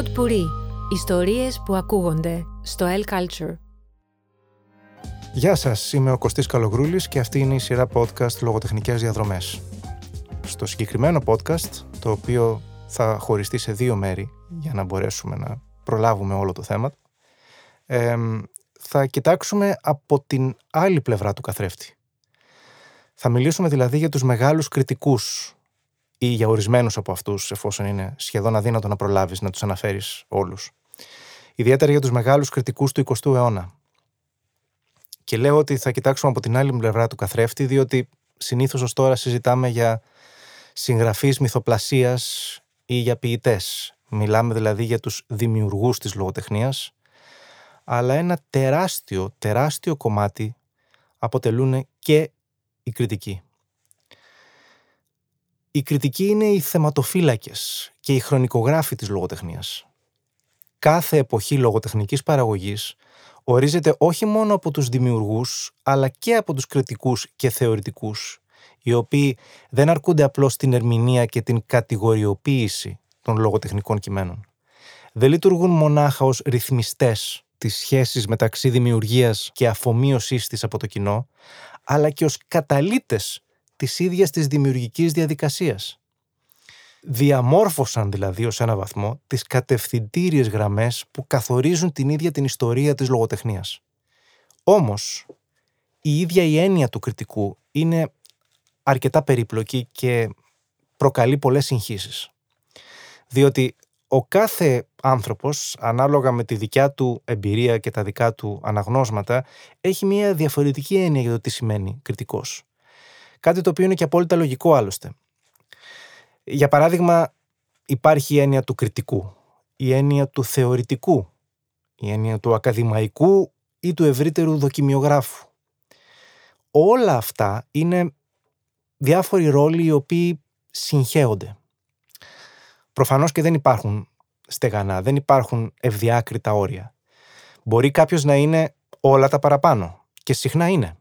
Pod Puri. Ιστορίες που ακούγονται στο El Culture. Γεια σας, είμαι ο Κωστής Καλογρούλης και αυτή είναι η σειρά podcast Λογοτεχνικές Διαδρομές. Στο συγκεκριμένο podcast, το οποίο θα χωριστεί σε δύο μέρη για να μπορέσουμε να προλάβουμε όλο το θέμα, θα κοιτάξουμε από την άλλη πλευρά του καθρέφτη. Θα μιλήσουμε δηλαδή για τους μεγάλους κριτικούς ή για ορισμένους από αυτούς, εφόσον είναι σχεδόν αδύνατο να προλάβεις να τους αναφέρεις όλους. Ιδιαίτερα για τους μεγάλους κριτικούς του 20ου αιώνα. Και λέω ότι θα κοιτάξουμε από την άλλη πλευρά του καθρέφτη, διότι συνήθως ως τώρα συζητάμε για συγγραφείς μυθοπλασίας ή για ποιητές. Μιλάμε δηλαδή για τους δημιουργούς της λογοτεχνίας, αλλά ένα τεράστιο, τεράστιο κομμάτι αποτελούν και οι κριτικοί. Οι κριτικοί είναι οι θεματοφύλακες και οι χρονικογράφοι της λογοτεχνίας. Κάθε εποχή λογοτεχνικής παραγωγής ορίζεται όχι μόνο από τους δημιουργούς, αλλά και από τους κριτικούς και θεωρητικούς, οι οποίοι δεν αρκούνται απλώς στην ερμηνεία και την κατηγοριοποίηση των λογοτεχνικών κειμένων. Δεν λειτουργούν μονάχα ως ρυθμιστές της σχέσης μεταξύ δημιουργίας και αφομοίωσής της από το κοινό, αλλά και ως καταλήτες της ίδιας της δημιουργικής διαδικασίας. Διαμόρφωσαν δηλαδή ως ένα βαθμό τις κατευθυντήριες γραμμές που καθορίζουν την ίδια την ιστορία της λογοτεχνίας. Όμως, η ίδια η έννοια του κριτικού είναι αρκετά περίπλοκη και προκαλεί πολλές συγχύσεις. Διότι ο κάθε άνθρωπος, ανάλογα με τη δικιά του εμπειρία και τα δικά του αναγνώσματα, έχει μια διαφορετική έννοια για το τι σημαίνει κριτικός. Κάτι το οποίο είναι και απόλυτα λογικό άλλωστε. Για παράδειγμα, υπάρχει η έννοια του κριτικού, η έννοια του θεωρητικού, η έννοια του ακαδημαϊκού ή του ευρύτερου δοκιμιογράφου. Όλα αυτά είναι διάφοροι ρόλοι οι οποίοι συγχέονται. Προφανώς και δεν υπάρχουν στεγανά, δεν υπάρχουν ευδιάκριτα όρια. Μπορεί κάποιος να είναι όλα τα παραπάνω και συχνά είναι.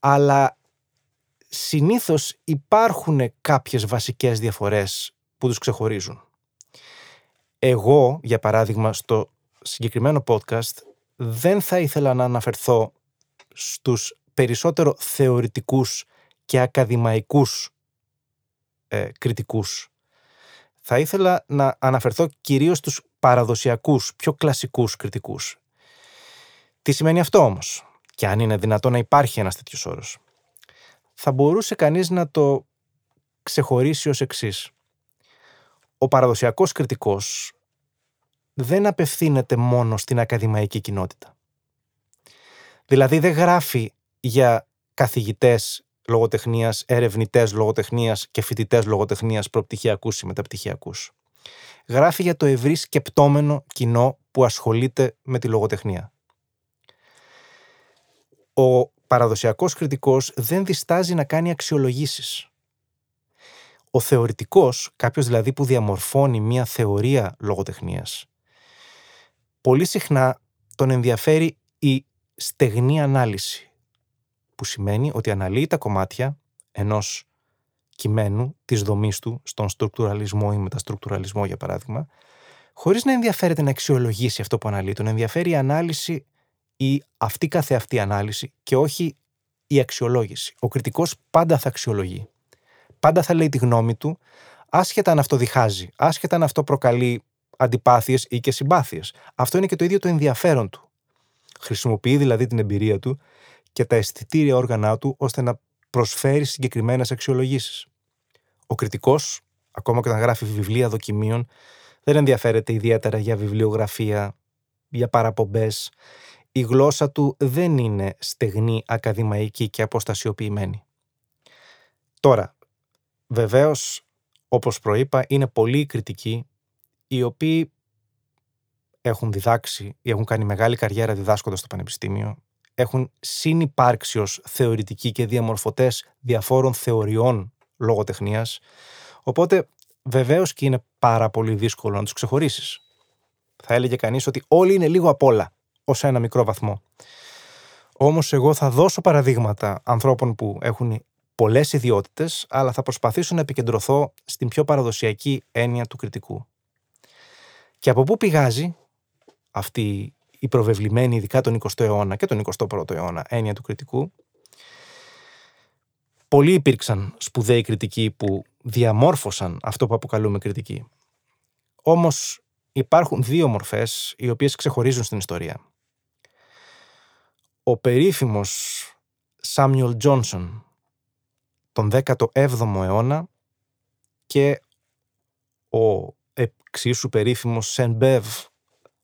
Αλλά συνήθως υπάρχουν κάποιες βασικές διαφορές που τους ξεχωρίζουν. Εγώ, για παράδειγμα, στο συγκεκριμένο podcast δεν θα ήθελα να αναφερθώ στους περισσότερο θεωρητικούς και ακαδημαϊκούς ε, κριτικούς. Θα ήθελα να αναφερθώ κυρίως στους παραδοσιακούς, πιο κλασικούς κριτικούς. Τι σημαίνει αυτό όμως, και αν είναι δυνατό να υπάρχει ένας τέτοιος όρος; Θα μπορούσε κανείς να το ξεχωρίσει ως εξής. Ο παραδοσιακός κριτικός δεν απευθύνεται μόνο στην ακαδημαϊκή κοινότητα. Δηλαδή δεν γράφει για καθηγητές λογοτεχνίας, ερευνητές λογοτεχνίας και φοιτητές λογοτεχνίας προπτυχιακούς ή μεταπτυχιακούς. Γράφει για το ευρύ σκεπτόμενο κοινό που ασχολείται με τη λογοτεχνία. Ο παραδοσιακός κριτικός δεν διστάζει να κάνει αξιολογήσεις. Ο θεωρητικός, κάποιος δηλαδή που διαμορφώνει μια θεωρία λογοτεχνίας, πολύ συχνά τον ενδιαφέρει η στεγνή ανάλυση, που σημαίνει ότι αναλύει τα κομμάτια ενός κειμένου της δομής του στον στρουκτουραλισμό ή μεταστρουκτουραλισμό για παράδειγμα, χωρίς να ενδιαφέρεται να αξιολογήσει αυτό που αναλύει. Τον ενδιαφέρει η ανάλυση ή αυτή καθεαυτή ανάλυση και όχι η αξιολόγηση. Ο κριτικός πάντα θα αξιολογεί. Πάντα θα λέει τη γνώμη του, άσχετα αν αυτό διχάζει, άσχετα αν αυτό προκαλεί αντιπάθειες ή και συμπάθειες. Αυτό είναι και το ίδιο το ενδιαφέρον του. Χρησιμοποιεί δηλαδή την εμπειρία του και τα αισθητήρια όργανα του ώστε να προσφέρει συγκεκριμένες αξιολογήσεις. Ο κριτικός, ακόμα και όταν γράφει βιβλία δοκιμίων, δεν ενδιαφέρεται ιδιαίτερα για βιβλιογραφία, για παραπομπές η γλώσσα του δεν είναι στεγνή, ακαδημαϊκή και αποστασιοποιημένη. Τώρα, βεβαίως, όπως προείπα, είναι πολλοί κριτικοί οι οποίοι έχουν διδάξει ή έχουν κάνει μεγάλη καριέρα διδάσκοντας στο πανεπιστήμιο, έχουν συνυπάρξει ως θεωρητικοί και διαμορφωτές διαφόρων θεωριών λογοτεχνίας, οπότε βεβαίως και είναι πάρα πολύ δύσκολο να τους ξεχωρίσεις. Θα έλεγε κανείς ότι όλοι είναι λίγο απ' όλα ως ένα μικρό βαθμό. Όμως, εγώ θα δώσω παραδείγματα ανθρώπων που έχουν πολλές ιδιότητες, αλλά θα προσπαθήσω να επικεντρωθώ στην πιο παραδοσιακή έννοια του κριτικού. Και από πού πηγάζει αυτή η προβεβλημένη, ειδικά τον 20ο αιώνα και τον 21ο αιώνα, έννοια του κριτικού; Πολλοί υπήρξαν σπουδαίοι κριτικοί που διαμόρφωσαν αυτό που αποκαλούμε κριτική. Όμως υπάρχουν δύο μορφές οι οποίες ξεχωρίζουν στην ιστορία. Ο περίφημος Σάμιουελ Τζόνσον τον 17ο αιώνα και ο εξίσου περίφημος Σεν Μπεύ,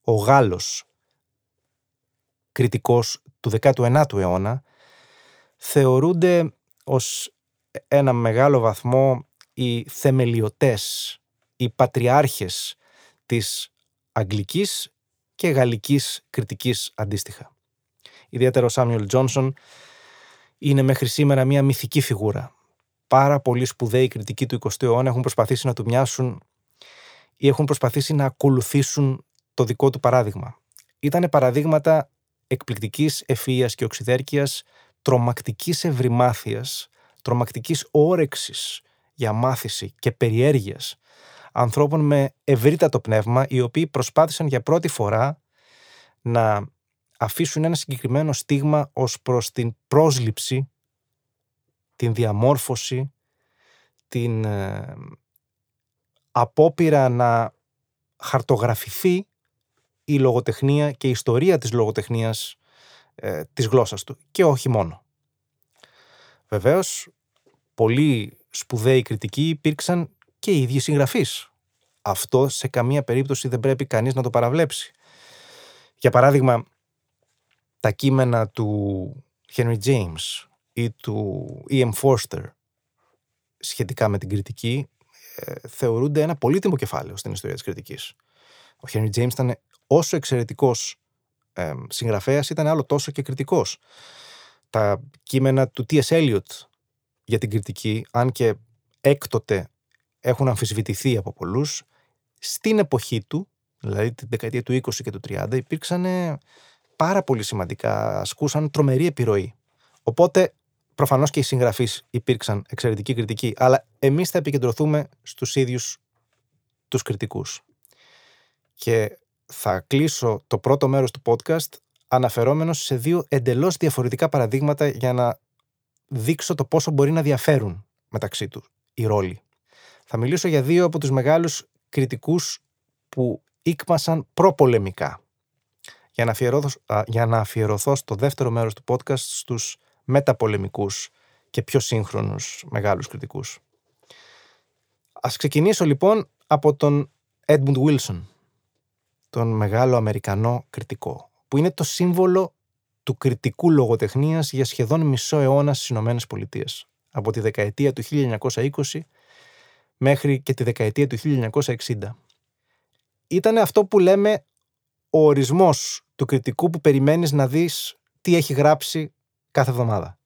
ο Γάλλος κριτικός του 19ου αιώνα, θεωρούνται ως ένα μεγάλο βαθμό οι θεμελιωτές, οι πατριάρχες της αγγλικής και γαλλικής κριτικής αντίστοιχα. Ιδιαίτερα ο Σάμιουελ Τζόνσον είναι μέχρι σήμερα μια μυθική φιγούρα. Πάρα πολλοί σπουδαίοι κριτικοί του 20ου αιώνα έχουν προσπαθήσει να του μοιάσουν ή έχουν προσπαθήσει να ακολουθήσουν το δικό του παράδειγμα. Ήτανε παραδείγματα εκπληκτικής ευφυΐας και οξυδέρκειας, τρομακτικής ευρυμάθειας, τρομακτικής όρεξης για μάθηση και περιέργειας ανθρώπων με ευρύτατο πνεύμα, οι οποίοι προσπάθησαν για πρώτη φορά να αφήσουν ένα συγκεκριμένο στίγμα ως προς την πρόσληψη, την διαμόρφωση, την ε, απόπειρα να χαρτογραφηθεί η λογοτεχνία και η ιστορία της λογοτεχνίας ε, της γλώσσας του και όχι μόνο. Βεβαίως, πολλοί σπουδαίοι κριτικοί υπήρξαν και οι ίδιοι συγγραφείς. Αυτό σε καμία περίπτωση δεν πρέπει κανείς να το παραβλέψει. Για παράδειγμα, τα κείμενα του Henry James ή του E.M. Forster σχετικά με την κριτική ε, θεωρούνται ένα πολύτιμο κεφάλαιο στην ιστορία της κριτικής. Ο Henry James ήταν όσο εξαιρετικός ε, συγγραφέας ήταν άλλο τόσο και κριτικός. Τα κείμενα του T.S. Eliot για την κριτική, αν και έκτοτε έχουν αμφισβητηθεί από πολλούς, στην εποχή του, δηλαδή την δεκαετία του 20 και του 30, υπήρξαν πάρα πολύ σημαντικά, ασκούσαν τρομερή επιρροή. Οπότε, προφανώς και οι συγγραφείς υπήρξαν εξαιρετικοί κριτικοί, αλλά εμείς θα επικεντρωθούμε στους ίδιους τους κριτικούς. Και θα κλείσω το πρώτο μέρος του podcast αναφερόμενος σε δύο εντελώς διαφορετικά παραδείγματα για να δείξω το πόσο μπορεί να διαφέρουν μεταξύ τους οι ρόλοι. Θα μιλήσω για δύο από τους μεγάλους κριτικούς που ήκμασαν προπολεμικά. Για να, αφιερωθώ, για να αφιερωθώ στο δεύτερο μέρος του podcast στους μεταπολεμικούς και πιο σύγχρονους μεγάλους κριτικούς. Ας ξεκινήσω λοιπόν από τον Edmund Wilson, τον μεγάλο Αμερικανό κριτικό, που είναι το σύμβολο του κριτικού λογοτεχνίας για σχεδόν μισό αιώνα στις Ηνωμένες Πολιτείες, από τη δεκαετία του 1920 μέχρι και τη δεκαετία του 1960. Ήταν αυτό που λέμε ο ορισμός του κριτικού που περιμένεις να δεις τι έχει γράψει κάθε εβδομάδα.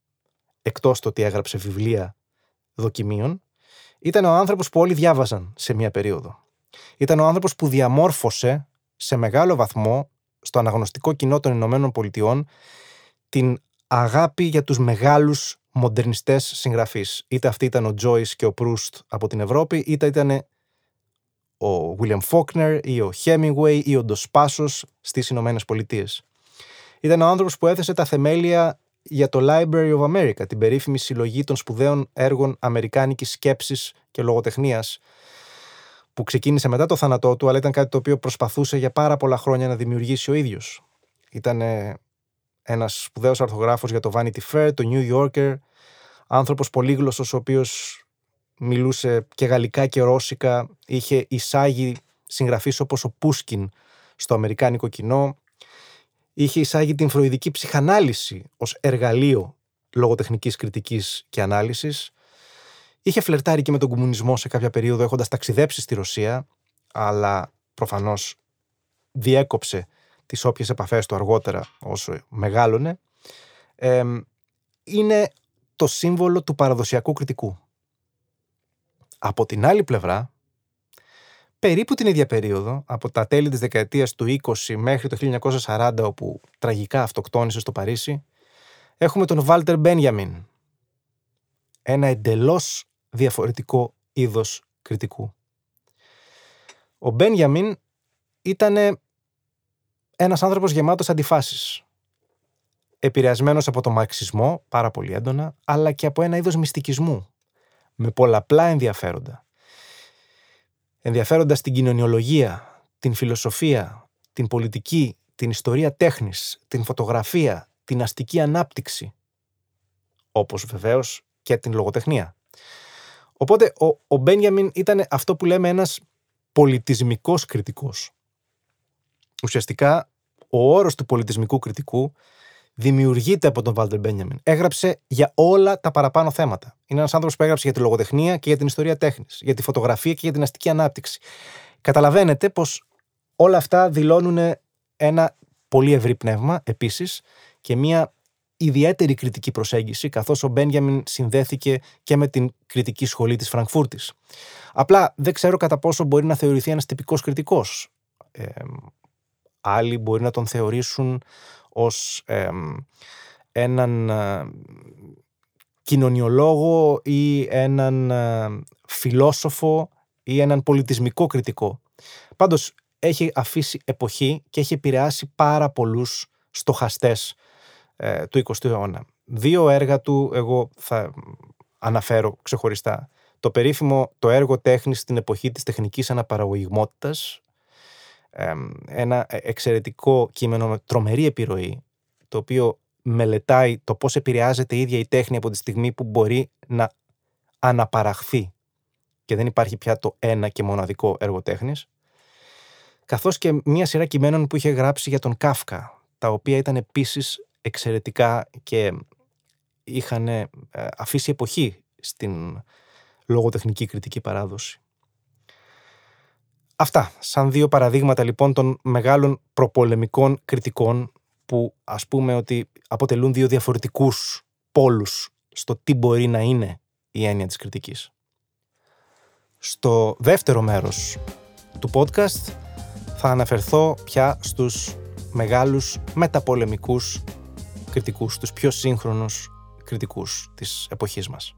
Εκτός το ότι έγραψε βιβλία δοκιμίων, ήταν ο άνθρωπος που όλοι διάβαζαν σε μία περίοδο. Ήταν ο άνθρωπος που διαμόρφωσε σε μεγάλο βαθμό στο αναγνωστικό κοινό των Ηνωμένων Πολιτειών την αγάπη για τους μεγάλους μοντερνιστές συγγραφείς. Είτε αυτή ήταν ο Τζόις και ο Προύστ από την Ευρώπη, είτε ήταν ο William Faulkner ή ο Hemingway ή ο Ντοσπάσος στις Ηνωμένες Πολιτείες. Ήταν ο άνθρωπος που έθεσε τα θεμέλια για το Library of America, την περίφημη συλλογή των σπουδαίων έργων αμερικάνικης σκέψης και λογοτεχνίας, που ξεκίνησε μετά το θάνατό του, αλλά ήταν κάτι το οποίο προσπαθούσε για πάρα πολλά χρόνια να δημιουργήσει ο ίδιος. Ήταν ένας σπουδαίος αρθογράφος για το Vanity Fair, το New Yorker, άνθρωπος πολύγλωσσος ο οποίος μιλούσε και γαλλικά και ρώσικα, είχε εισάγει συγγραφείς όπως ο Πούσκιν στο αμερικάνικο κοινό, είχε εισάγει την φροηδική ψυχανάλυση ως εργαλείο λογοτεχνικής κριτικής και ανάλυσης, είχε φλερτάρει και με τον κομμουνισμό σε κάποια περίοδο έχοντας ταξιδέψει στη Ρωσία, αλλά προφανώς διέκοψε τις όποιες επαφές του αργότερα όσο μεγάλωνε, είναι το σύμβολο του παραδοσιακού κριτικού. Από την άλλη πλευρά, περίπου την ίδια περίοδο, από τα τέλη της δεκαετίας του 20 μέχρι το 1940, όπου τραγικά αυτοκτόνησε στο Παρίσι, έχουμε τον Βάλτερ Μπένιαμιν, ένα εντελώς διαφορετικό είδος κριτικού. Ο Μπένιαμιν ήταν ένας άνθρωπος γεμάτος αντιφάσεις. Επηρεασμένος από το μαρξισμό, πάρα πολύ έντονα, αλλά και από ένα είδος μυστικισμού, με πολλαπλά ενδιαφέροντα. Ενδιαφέροντα στην κοινωνιολογία, την φιλοσοφία, την πολιτική, την ιστορία τέχνης, την φωτογραφία, την αστική ανάπτυξη, όπως βεβαίως και την λογοτεχνία. Οπότε ο, ο Μπένιαμιν ήταν αυτό που λέμε ένας πολιτισμικός κριτικός. Ουσιαστικά ο όρος του πολιτισμικού κριτικού δημιουργείται από τον Βάλτερ Μπένιαμιν. Έγραψε για όλα τα παραπάνω θέματα. Είναι ένας άνθρωπος που έγραψε για τη λογοτεχνία και για την ιστορία τέχνης, για τη φωτογραφία και για την αστική ανάπτυξη. Καταλαβαίνετε πως όλα αυτά δηλώνουν ένα πολύ ευρύ πνεύμα επίσης και μια ιδιαίτερη κριτική προσέγγιση, καθώς ο Μπένιαμιν συνδέθηκε και με την κριτική σχολή της Φραγκφούρτης. Απλά δεν ξέρω κατά πόσο μπορεί να θεωρηθεί ένας τυπικός κριτικός. Ε, άλλοι μπορεί να τον θεωρήσουν ως έναν ε, κοινωνιολόγο ή έναν ε, φιλόσοφο ή έναν πολιτισμικό κριτικό. Πάντως έχει αφήσει εποχή και έχει επηρεάσει πάρα πολλούς στοχαστές ε, του 20ου αιώνα. Δύο έργα του εγώ θα αναφέρω ξεχωριστά. Το περίφημο το έργο τέχνης στην εποχή της τεχνικής αναπαραγωγικότητας, ένα εξαιρετικό κείμενο με τρομερή επιρροή, το οποίο μελετάει το πώς επηρεάζεται η ίδια η τέχνη από τη στιγμή που μπορεί να αναπαραχθεί και δεν υπάρχει πια το ένα και μοναδικό έργο τέχνης, καθώς και μία σειρά κειμένων που είχε γράψει για τον Κάφκα, τα οποία ήταν επίσης εξαιρετικά και είχαν ε, αφήσει εποχή στην λογοτεχνική κριτική παράδοση. Αυτά, σαν δύο παραδείγματα λοιπόν των μεγάλων προπολεμικών κριτικών που ας πούμε ότι αποτελούν δύο διαφορετικούς πόλους στο τι μπορεί να είναι η έννοια της κριτικής. Στο δεύτερο μέρος του podcast θα αναφερθώ πια στους μεγάλους μεταπολεμικούς κριτικούς, τους πιο σύγχρονους κριτικούς της εποχής μας.